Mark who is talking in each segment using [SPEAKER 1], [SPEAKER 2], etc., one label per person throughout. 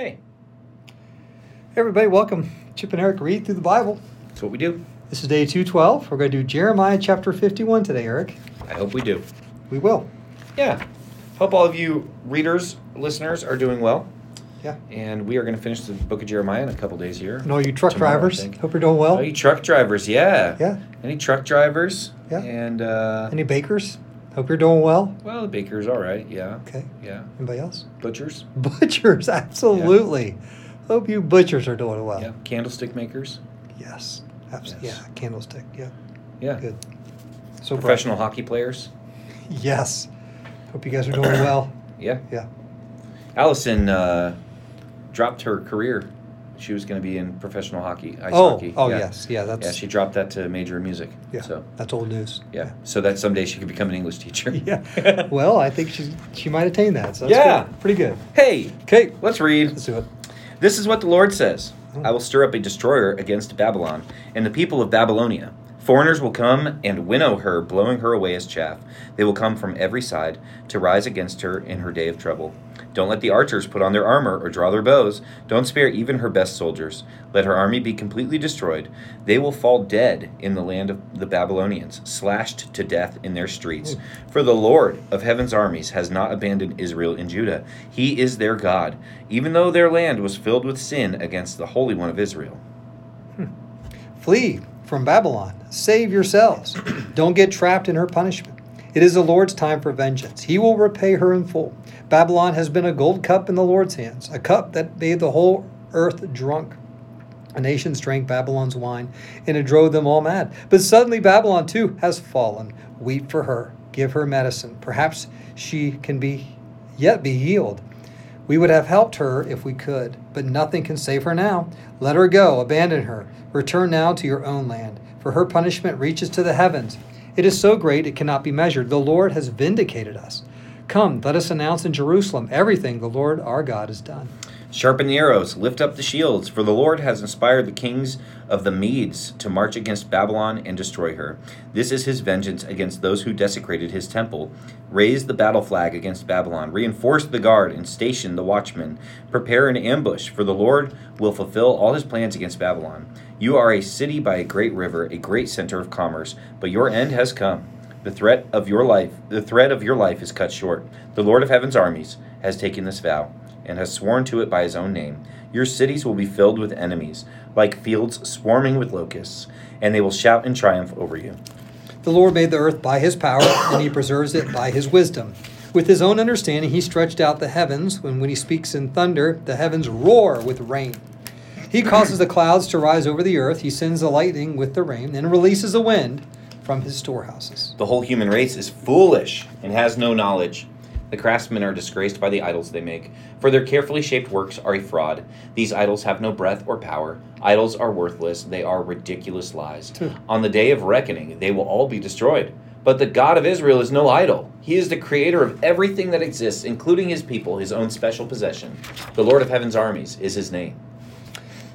[SPEAKER 1] Hey,
[SPEAKER 2] Hey everybody, welcome. Chip and Eric read through the Bible.
[SPEAKER 1] that's what we do.
[SPEAKER 2] This is day 212. We're going to do Jeremiah chapter 51 today, Eric.
[SPEAKER 1] I hope we do.
[SPEAKER 2] We will.
[SPEAKER 1] Yeah. Hope all of you readers, listeners are doing well.
[SPEAKER 2] Yeah.
[SPEAKER 1] And we are going to finish the book of Jeremiah in a couple days here.
[SPEAKER 2] And all you truck
[SPEAKER 1] Tomorrow,
[SPEAKER 2] drivers, hope you're doing well.
[SPEAKER 1] Oh, you truck drivers, yeah.
[SPEAKER 2] Yeah.
[SPEAKER 1] Any truck drivers?
[SPEAKER 2] Yeah.
[SPEAKER 1] And, uh,
[SPEAKER 2] Any bakers? Hope you're doing well.
[SPEAKER 1] well, the baker's all right, yeah.
[SPEAKER 2] Okay.
[SPEAKER 1] Yeah.
[SPEAKER 2] Anybody else?
[SPEAKER 1] Butchers?
[SPEAKER 2] Butchers, absolutely. Hope you butchers are doing well.
[SPEAKER 1] Yeah. Candlestick makers?
[SPEAKER 2] Yes. Absolutely.
[SPEAKER 1] Yes.
[SPEAKER 2] Yeah. Candlestick. Yeah.
[SPEAKER 1] Yeah.
[SPEAKER 2] Good. So bright.
[SPEAKER 1] Professional hockey players?
[SPEAKER 2] Yes. Hope you guys are doing well.
[SPEAKER 1] Yeah.
[SPEAKER 2] Yeah.
[SPEAKER 1] Allison uh, dropped her career. She was going to be in professional hockey, ice
[SPEAKER 2] oh.
[SPEAKER 1] hockey.
[SPEAKER 2] Oh
[SPEAKER 1] yeah.
[SPEAKER 2] yes. Yeah. That's.
[SPEAKER 1] Yeah, she dropped that to major in music.
[SPEAKER 2] yeah.
[SPEAKER 1] So
[SPEAKER 2] That's old news.
[SPEAKER 1] yeah, so that someday she could become an English teacher.
[SPEAKER 2] Yeah. well, I think she she might attain that. So that's
[SPEAKER 1] Yeah.
[SPEAKER 2] good. Pretty good.
[SPEAKER 1] hey,
[SPEAKER 2] Okay.
[SPEAKER 1] let's read.
[SPEAKER 2] Let's do it.
[SPEAKER 1] This is what the Lord says:
[SPEAKER 2] Oh.
[SPEAKER 1] I will stir up a destroyer against Babylon and the people of Babylonia. Foreigners will come and winnow her, blowing her away as chaff. They will come from every side to rise against her in her day of trouble. Don't let the archers put on their armor or draw their bows. Don't spare even her best soldiers. Let her army be completely destroyed. They will fall dead in the land of the Babylonians, slashed to death in their streets. Hmm. For the Lord of heaven's armies has not abandoned Israel and Judah. He is their God, even though their land was filled with sin against the Holy One of Israel. Hmm.
[SPEAKER 2] Flee from Babylon. Save yourselves. Don't get trapped in her punishment. It is the Lord's time for vengeance. He will repay her in full. Babylon has been a gold cup in the Lord's hands, a cup that made the whole earth drunk. The nations drank Babylon's wine, and it drove them all mad. But suddenly Babylon too has fallen. Weep for her. Give her medicine. Perhaps she can be yet be healed. We would have helped her if we could, but nothing can save her now. Let her go, abandon her. Return now to your own land, for her punishment reaches to the heavens. It is so great it cannot be measured. The Lord has vindicated us. Come, let us announce in Jerusalem everything the Lord our God has done.
[SPEAKER 1] Sharpen the arrows, lift up the shields, for the Lord has inspired the kings of the Medes to march against Babylon and destroy her. This is his vengeance against those who desecrated his temple. Raise the battle flag against Babylon, reinforce the guard, and station the watchmen. Prepare an ambush, for the Lord will fulfill all his plans against Babylon. You are a city by a great river, a great center of commerce, but your end has come. The threat of your life, the thread of your life is cut short. The Lord of heaven's armies has taken this vow and has sworn to it by his own name. Your cities will be filled with enemies, like fields swarming with locusts, and they will shout in triumph over you.
[SPEAKER 2] The Lord made the earth by his power, and he preserves it by his wisdom. With his own understanding, he stretched out the heavens, and when he speaks in thunder, the heavens roar with rain. He causes the clouds to rise over the earth, he sends the lightning with the rain, and releases the wind from his storehouses.
[SPEAKER 1] The whole human race is foolish and has no knowledge. The craftsmen are disgraced by the idols they make, for their carefully shaped works are a fraud. These idols have no breath or power. Idols are worthless, they are ridiculous lies. On the day of reckoning, they will all be destroyed. But the God of Israel is no idol. He is the creator of everything that exists, including his people, his own special possession. The Lord of heaven's armies is his name.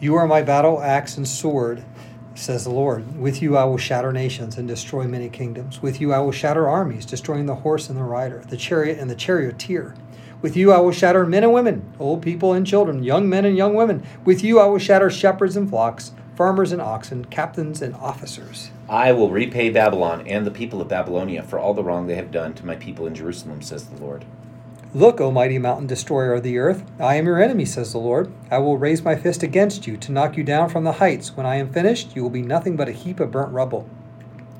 [SPEAKER 2] You are my battle axe and sword, says the Lord. With you I will shatter nations and destroy many kingdoms. With you I will shatter armies, destroying the horse and the rider, the chariot and the charioteer. With you I will shatter men and women, old people and children, young men and young women. With you I will shatter shepherds and flocks, farmers and oxen, captains and officers.
[SPEAKER 1] I will repay Babylon and the people of Babylonia for all the wrong they have done to my people in Jerusalem, says the Lord.
[SPEAKER 2] Look, O mighty mountain destroyer of the earth, I am your enemy, says the Lord. I will raise my fist against you to knock you down from the heights. When I am finished, you will be nothing but a heap of burnt rubble.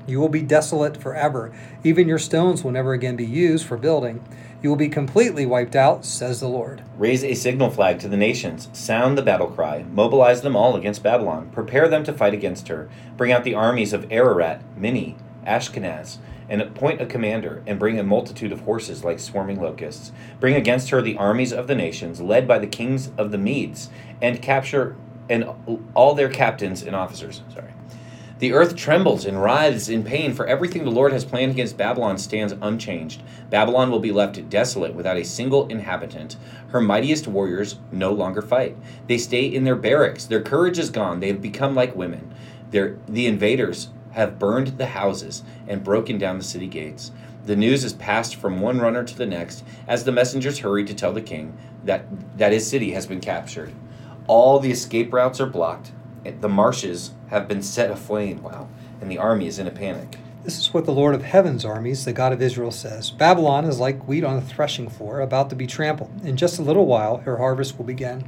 [SPEAKER 2] You will be desolate forever. Even your stones will never again be used for building. You will be completely wiped out, says the Lord.
[SPEAKER 1] Raise a signal flag to the nations. Sound the battle cry. Mobilize them all against Babylon. Prepare them to fight against her. Bring out the armies of Ararat, Minni, Ashkenaz, and appoint a commander, and bring a multitude of horses like swarming locusts. Bring against her the armies of the nations, led by the kings of the Medes, and capture and all their captains and officers. Sorry. The earth trembles and writhes in pain, for everything the Lord has planned against Babylon stands unchanged. Babylon will be left desolate without a single inhabitant. Her mightiest warriors no longer fight. They stay in their barracks. Their courage is gone. They have become like women. Their, the invaders have burned the houses and broken down the city gates. The news is passed from one runner to the next as the messengers hurry to tell the king that, that his city has been captured. All the escape routes are blocked. The marshes have been set aflame. Wow. And the army is in a panic.
[SPEAKER 2] This is what the Lord of heaven's armies, the God of Israel, says Babylon is like wheat on a threshing floor, about to be trampled. In just a little while, her harvest will begin.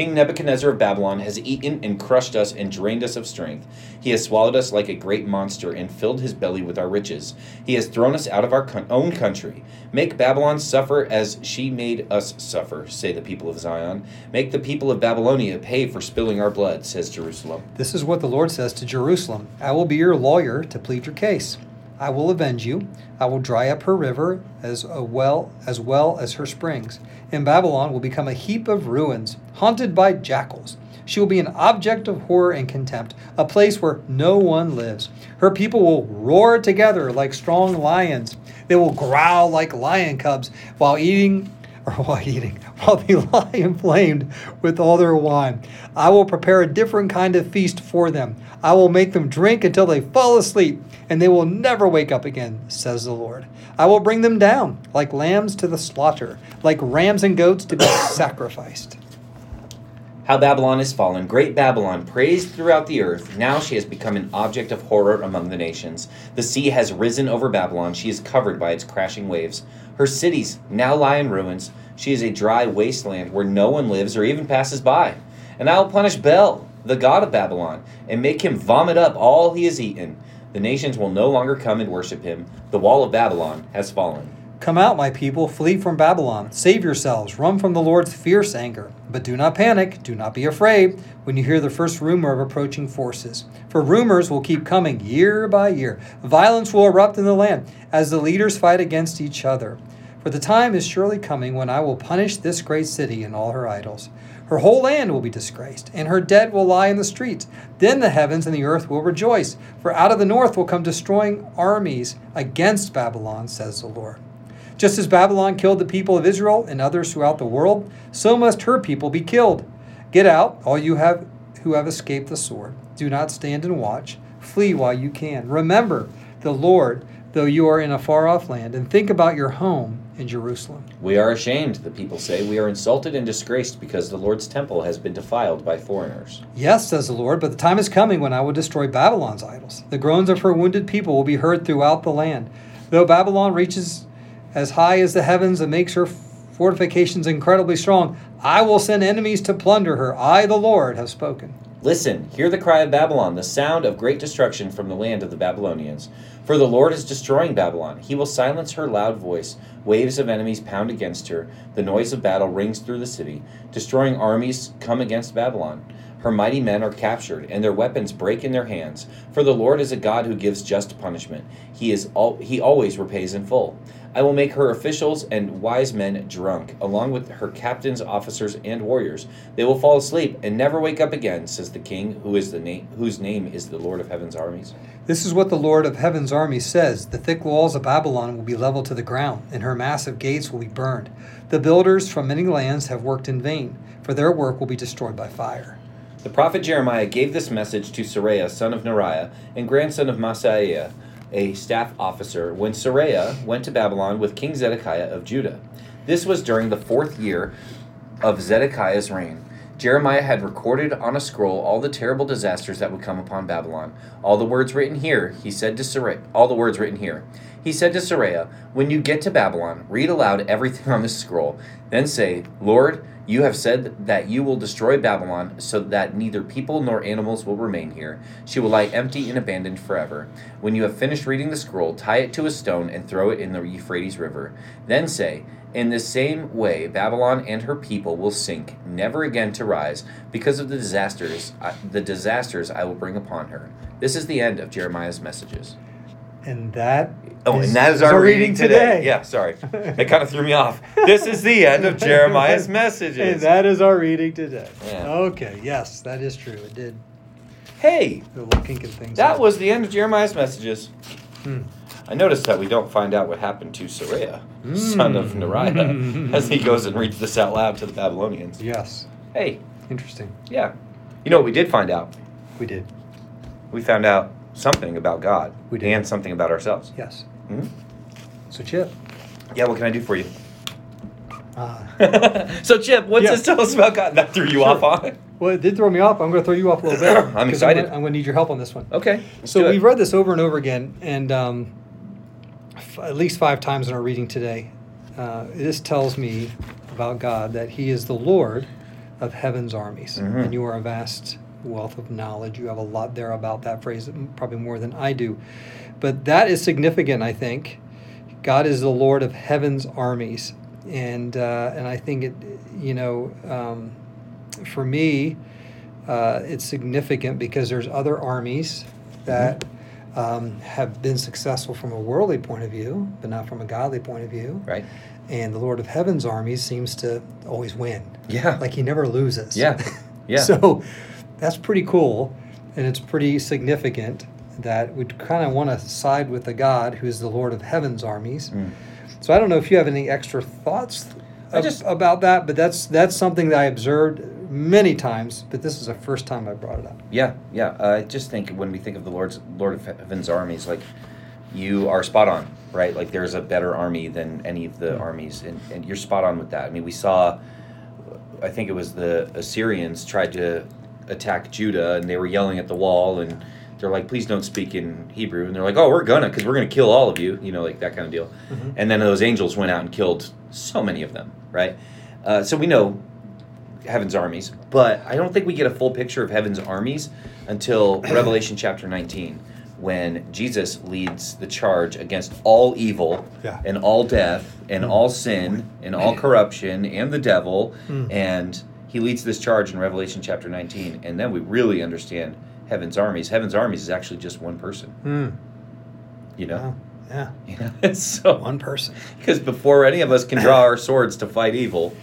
[SPEAKER 1] King Nebuchadnezzar of Babylon has eaten and crushed us and drained us of strength. He has swallowed us like a great monster and filled his belly with our riches. He has thrown us out of our own country. Make Babylon suffer as she made us suffer, say the people of Zion. Make the people of Babylonia pay for spilling our blood, says Jerusalem.
[SPEAKER 2] This is what the Lord says to Jerusalem I will be your lawyer to plead your case. I will avenge you. I will dry up her river as well as well as her springs. And Babylon will become a heap of ruins, haunted by jackals. She will be an object of horror and contempt, a place where no one lives. Her people will roar together like strong lions. They will growl like lion cubs while eating or while eating, while they lie inflamed with all their wine. I will prepare a different kind of feast for them. I will make them drink until they fall asleep and they will never wake up again, says the Lord. I will bring them down like lambs to the slaughter, like rams and goats to be sacrificed.
[SPEAKER 1] How Babylon is fallen, great Babylon, praised throughout the earth. Now she has become an object of horror among the nations. The sea has risen over Babylon. She is covered by its crashing waves. Her cities now lie in ruins. She is a dry wasteland where no one lives or even passes by. And I will punish Bel, the god of Babylon, and make him vomit up all he has eaten. The nations will no longer come and worship him. The wall of Babylon has fallen.
[SPEAKER 2] Come out, my people, flee from Babylon. Save yourselves, run from the Lord's fierce anger. But do not panic, do not be afraid when you hear the first rumor of approaching forces. For rumors will keep coming year by year. Violence will erupt in the land as the leaders fight against each other. For the time is surely coming when I will punish this great city and all her idols. Her whole land will be disgraced, and her dead will lie in the streets. Then the heavens and the earth will rejoice, for out of the north will come destroying armies against Babylon, says the Lord. Just as Babylon killed the people of Israel and others throughout the world, so must her people be killed. Get out, all you have who have escaped the sword. Do not stand and watch. Flee while you can. Remember the Lord, though you are in a far off land, and think about your home in Jerusalem.
[SPEAKER 1] We are ashamed, the people say. We are insulted and disgraced because the Lord's temple has been defiled by foreigners.
[SPEAKER 2] Yes, says the Lord, but the time is coming when I will destroy Babylon's idols. The groans of her wounded people will be heard throughout the land. Though Babylon reaches as high as the heavens and makes her fortifications incredibly strong, I will send enemies to plunder her. I, the Lord, have spoken.
[SPEAKER 1] Listen, hear the cry of Babylon, the sound of great destruction from the land of the Babylonians. For the Lord is destroying Babylon. He will silence her loud voice. Waves of enemies pound against her. The noise of battle rings through the city. Destroying armies come against Babylon. Her mighty men are captured, and their weapons break in their hands. For the Lord is a God who gives just punishment. He is all, he always repays in full. I will make her officials and wise men drunk, along with her captains, officers, and warriors. They will fall asleep and never wake up again, says the King, who is the name whose name is the Lord of Heaven's armies.
[SPEAKER 2] This is what the Lord of Heaven's armies says: The thick walls of Babylon will be leveled to the ground, and her massive gates will be burned. The builders from many lands have worked in vain, for their work will be destroyed by fire.
[SPEAKER 1] The prophet Jeremiah gave this message to Seraiah, son of Neriah, and grandson of Maaseiah a staff officer, when Seraiah went to Babylon with King Zedekiah of Judah. This was during the fourth year of Zedekiah's reign. Jeremiah had recorded on a scroll all the terrible disasters that would come upon Babylon. All the words written here, he said to Seraiah, all the words written here. He said to Seraiah, When you get to Babylon, read aloud everything on this scroll. Then say, Lord, you have said that you will destroy Babylon so that neither people nor animals will remain here. She will lie empty and abandoned forever. When you have finished reading the scroll, tie it to a stone and throw it in the Euphrates River. Then say, in the same way, Babylon and her people will sink, never again to rise, because of the disasters, uh, the disasters I will bring upon her. This is the end of Jeremiah's messages.
[SPEAKER 2] And that
[SPEAKER 1] Oh, and that is our reading today. Yeah, sorry. It kind of threw me off. This is the end of Jeremiah's messages.
[SPEAKER 2] And that is our reading today.
[SPEAKER 1] Yeah.
[SPEAKER 2] Okay, yes, that is true. It did.
[SPEAKER 1] Hey,
[SPEAKER 2] little kinking things.
[SPEAKER 1] that
[SPEAKER 2] up.
[SPEAKER 1] was the end of Jeremiah's messages.
[SPEAKER 2] Hmm.
[SPEAKER 1] I noticed that we don't find out what happened to Seraiah, son of Neriah, as he goes and reads this out loud to the Babylonians.
[SPEAKER 2] Yes.
[SPEAKER 1] Hey,
[SPEAKER 2] Interesting.
[SPEAKER 1] yeah. You know what we did find out?
[SPEAKER 2] We did.
[SPEAKER 1] We found out something about God
[SPEAKER 2] We did.
[SPEAKER 1] and something about ourselves.
[SPEAKER 2] Yes.
[SPEAKER 1] Mhm.
[SPEAKER 2] So, Chip.
[SPEAKER 1] Yeah, what can I do for you?
[SPEAKER 2] Uh,
[SPEAKER 1] so, Chip, what's
[SPEAKER 2] Yeah.
[SPEAKER 1] this tell us about God? That threw you
[SPEAKER 2] Sure.
[SPEAKER 1] off on?
[SPEAKER 2] Well, it did throw me off. I'm going to throw you off a little bit.
[SPEAKER 1] I'm excited.
[SPEAKER 2] I'm going to need your help on this one.
[SPEAKER 1] Okay.
[SPEAKER 2] So we've read this over and over again, and um, f- at least five times in our reading today. Uh, this tells me about God that He is the Lord of heaven's armies,
[SPEAKER 1] Mhm.
[SPEAKER 2] and you are a vast wealth of knowledge. You have a lot there about that phrase, probably more than I do. But that is significant, I think. God is the Lord of heaven's armies, and uh, and I think it, you know, um, for me, uh, it's significant because there's other armies that um, have been successful from a worldly point of view, but not from a godly point of view.
[SPEAKER 1] Right?
[SPEAKER 2] And the Lord of Heaven's armies seems to always win.
[SPEAKER 1] Yeah.
[SPEAKER 2] Like he never loses.
[SPEAKER 1] Yeah. Yeah.
[SPEAKER 2] so that's pretty cool, and it's pretty significant that we kind of want to side with the God who is the Lord of Heaven's armies.
[SPEAKER 1] Mm.
[SPEAKER 2] So I don't know if you have any extra thoughts
[SPEAKER 1] I just-
[SPEAKER 2] about that, but that's that's something that I observed many times, but this is the first time I brought it up.
[SPEAKER 1] Yeah, yeah. I just think when we think of the Lord's Lord of Heaven's armies, like you are spot on, right? Like there's a better army than any of the armies, and, and you're spot on with that. I mean, we saw, I think it was the Assyrians tried to attack Judah, and they were yelling at the wall, and they're like, "Please don't speak in Hebrew," and they're like, "Oh, we're gonna, because we're gonna kill all of you," you know, like that kind of deal.
[SPEAKER 2] Mhm.
[SPEAKER 1] And then those angels went out and killed so many of them, right? Uh, so we know heaven's armies, but I don't think we get a full picture of heaven's armies until Revelation chapter 19, when Jesus leads the charge against all evil
[SPEAKER 2] Yeah.
[SPEAKER 1] and all death and all sin and all corruption and the devil.
[SPEAKER 2] Mm.
[SPEAKER 1] And he leads this charge in Revelation chapter 19. And then we really understand heaven's armies. Heaven's armies is actually just one person,
[SPEAKER 2] Mm.
[SPEAKER 1] you know?
[SPEAKER 2] Wow. Yeah.
[SPEAKER 1] You know? It's so
[SPEAKER 2] One person.
[SPEAKER 1] because before any of us can draw our swords to fight evil,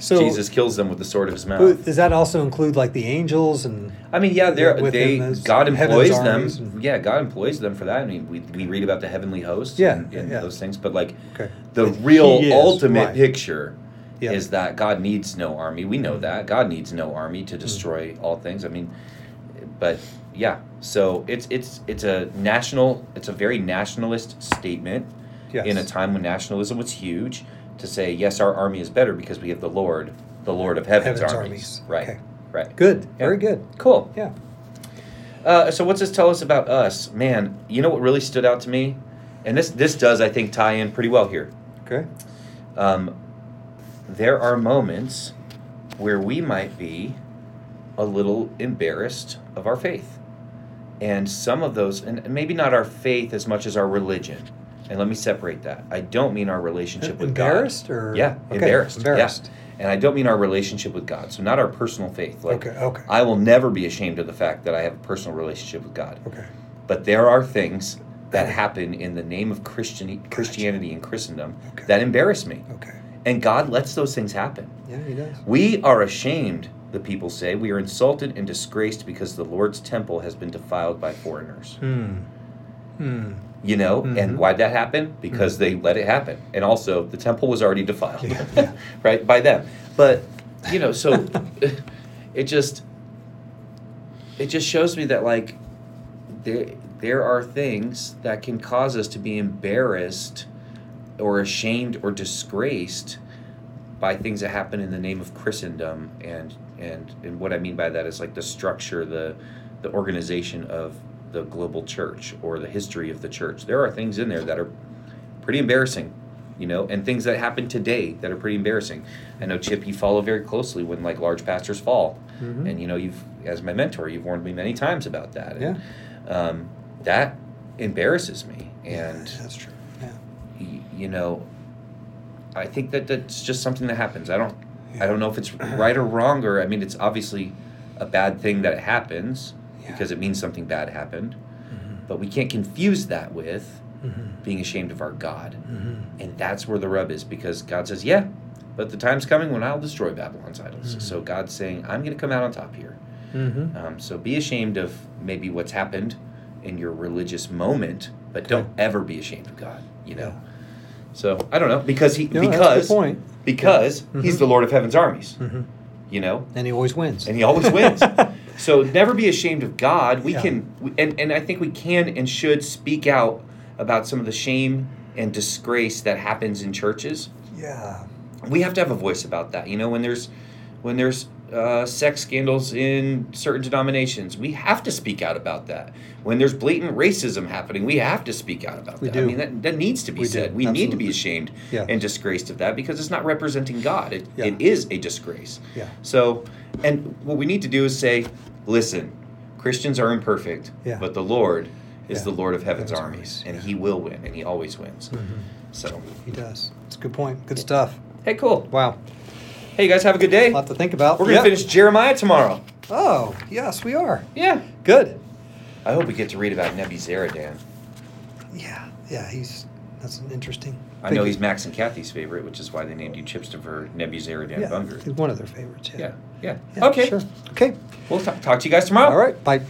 [SPEAKER 2] So
[SPEAKER 1] Jesus kills them with the sword of his mouth.
[SPEAKER 2] does that also include like the angels and
[SPEAKER 1] I mean, yeah, they're, they
[SPEAKER 2] those
[SPEAKER 1] God employs them.
[SPEAKER 2] and-
[SPEAKER 1] Yeah, God employs them for that. I mean, we, we read about the heavenly hosts
[SPEAKER 2] Yeah,
[SPEAKER 1] and, and
[SPEAKER 2] yeah.
[SPEAKER 1] those things, but like
[SPEAKER 2] okay.
[SPEAKER 1] the
[SPEAKER 2] But
[SPEAKER 1] real ultimate
[SPEAKER 2] right.
[SPEAKER 1] picture is that God needs no army. We know
[SPEAKER 2] Mm.
[SPEAKER 1] that God needs no army to destroy all things. I mean, but yeah, so it's it's it's a national. It's a very nationalist statement
[SPEAKER 2] Yes.
[SPEAKER 1] in a time when nationalism was huge to say yes, our army is better because we have the Lord, the Lord of heaven's,
[SPEAKER 2] Heaven's
[SPEAKER 1] armies.
[SPEAKER 2] armies.
[SPEAKER 1] Right.
[SPEAKER 2] Okay.
[SPEAKER 1] Right.
[SPEAKER 2] Good.
[SPEAKER 1] Yeah.
[SPEAKER 2] Very good.
[SPEAKER 1] Cool.
[SPEAKER 2] Yeah.
[SPEAKER 1] Uh, so what's this tell us about us, man? You know what really stood out to me, and this this does I think tie in pretty well here.
[SPEAKER 2] Okay.
[SPEAKER 1] Um, there are moments where we might be a little embarrassed of our faith, and some of those, and maybe not our faith as much as our religion. And let me separate that. I don't mean our relationship with God.
[SPEAKER 2] Embarrassed or
[SPEAKER 1] Yeah,
[SPEAKER 2] Okay,
[SPEAKER 1] embarrassed.
[SPEAKER 2] Embarrassed.
[SPEAKER 1] Yeah. And I don't mean our relationship with God. So not our personal faith. Like
[SPEAKER 2] Okay. Okay.
[SPEAKER 1] I will never be ashamed of the fact that I have a personal relationship with God.
[SPEAKER 2] okay.
[SPEAKER 1] But there are things that happen in the name of Christian Christianity and Christendom
[SPEAKER 2] Okay.
[SPEAKER 1] that embarrass me.
[SPEAKER 2] Okay.
[SPEAKER 1] And God lets those things happen.
[SPEAKER 2] Yeah, he does.
[SPEAKER 1] We are ashamed, the people say. We are insulted and disgraced because the Lord's temple has been defiled by foreigners.
[SPEAKER 2] Hmm. Hmm.
[SPEAKER 1] You know,
[SPEAKER 2] Mhm.
[SPEAKER 1] and why'd that happen? Because they let it happen. And also, the temple was already defiled,
[SPEAKER 2] yeah.
[SPEAKER 1] right, by them. But, you know, so it just it just shows me that like there there are things that can cause us to be embarrassed or ashamed or disgraced by things that happen in the name of Christendom and and and what I mean by that is like the structure the the organization of the global church or the history of the church there are things in there that are pretty embarrassing you know and things that happen today that are pretty embarrassing I know Chip you follow very closely when like large pastors fall
[SPEAKER 2] Mhm.
[SPEAKER 1] and you know you've as my mentor you've warned me many times about that and,
[SPEAKER 2] Yeah.
[SPEAKER 1] um, that embarrasses me and
[SPEAKER 2] that's true. Yeah.
[SPEAKER 1] y- you know i think that that's just something that happens i don't
[SPEAKER 2] Yeah.
[SPEAKER 1] i don't know if it's right or wrong or i mean it's obviously a bad thing that it happens
[SPEAKER 2] Yeah.
[SPEAKER 1] because it means something bad happened
[SPEAKER 2] Mhm.
[SPEAKER 1] but we can't confuse that with
[SPEAKER 2] Mhm.
[SPEAKER 1] being ashamed of our god
[SPEAKER 2] Mhm.
[SPEAKER 1] and that's where the rub is because god says yeah but the time's coming when i'll destroy babylon's idols
[SPEAKER 2] Mhm.
[SPEAKER 1] so god's saying i'm going to come out on top here
[SPEAKER 2] Mhm.
[SPEAKER 1] um, so be ashamed of maybe what's happened in your religious moment, but
[SPEAKER 2] Okay.
[SPEAKER 1] don't ever be ashamed of God. You know.
[SPEAKER 2] Yeah.
[SPEAKER 1] So I don't know because he
[SPEAKER 2] No,
[SPEAKER 1] because because
[SPEAKER 2] Yeah.
[SPEAKER 1] he's
[SPEAKER 2] Mhm.
[SPEAKER 1] the Lord of Heaven's armies. You know,
[SPEAKER 2] And he always wins.
[SPEAKER 1] and he always wins. so never be ashamed of God. We
[SPEAKER 2] Yeah.
[SPEAKER 1] can we, and and I think we can and should speak out about some of the shame and disgrace that happens in churches,
[SPEAKER 2] Yeah.
[SPEAKER 1] we have to have a voice about that. You know, when there's when there's uh, sex scandals in certain denominations, we have to speak out about that. When there's blatant racism happening, we have to speak out about
[SPEAKER 2] We
[SPEAKER 1] that. I mean, that, that needs to be
[SPEAKER 2] We do,
[SPEAKER 1] said. We need to be ashamed
[SPEAKER 2] Yeah.
[SPEAKER 1] and disgraced of that because it's not representing God. It,
[SPEAKER 2] Yeah.
[SPEAKER 1] it is a disgrace.
[SPEAKER 2] Yeah.
[SPEAKER 1] So, and what we need to do is say, listen, Christians are imperfect,
[SPEAKER 2] Yeah.
[SPEAKER 1] but the Lord is the Lord of heaven's,
[SPEAKER 2] Heaven's
[SPEAKER 1] armies,
[SPEAKER 2] armies,
[SPEAKER 1] and. He will win, and He always wins.
[SPEAKER 2] Mhm.
[SPEAKER 1] So,
[SPEAKER 2] He does. It's a good point. Good stuff.
[SPEAKER 1] hey, cool.
[SPEAKER 2] Wow.
[SPEAKER 1] Hey, you guys, have a good day.
[SPEAKER 2] A lot to think about.
[SPEAKER 1] We're gonna
[SPEAKER 2] Yep.
[SPEAKER 1] finish Jeremiah tomorrow.
[SPEAKER 2] Oh, yes, we are.
[SPEAKER 1] Yeah.
[SPEAKER 2] Good.
[SPEAKER 1] I hope we get to read about Nebuzaradan.
[SPEAKER 2] Yeah. Yeah, he's that's an interesting.
[SPEAKER 1] I know he's Max and Kathy's favorite, which is why they named you Chipster for Nebuzaradan
[SPEAKER 2] yeah,
[SPEAKER 1] Bunger.
[SPEAKER 2] he's one of their favorites. Yeah.
[SPEAKER 1] Yeah, yeah.
[SPEAKER 2] Yeah,
[SPEAKER 1] okay.
[SPEAKER 2] Sure. Okay.
[SPEAKER 1] We'll t- talk to you guys tomorrow.
[SPEAKER 2] All right. Bye.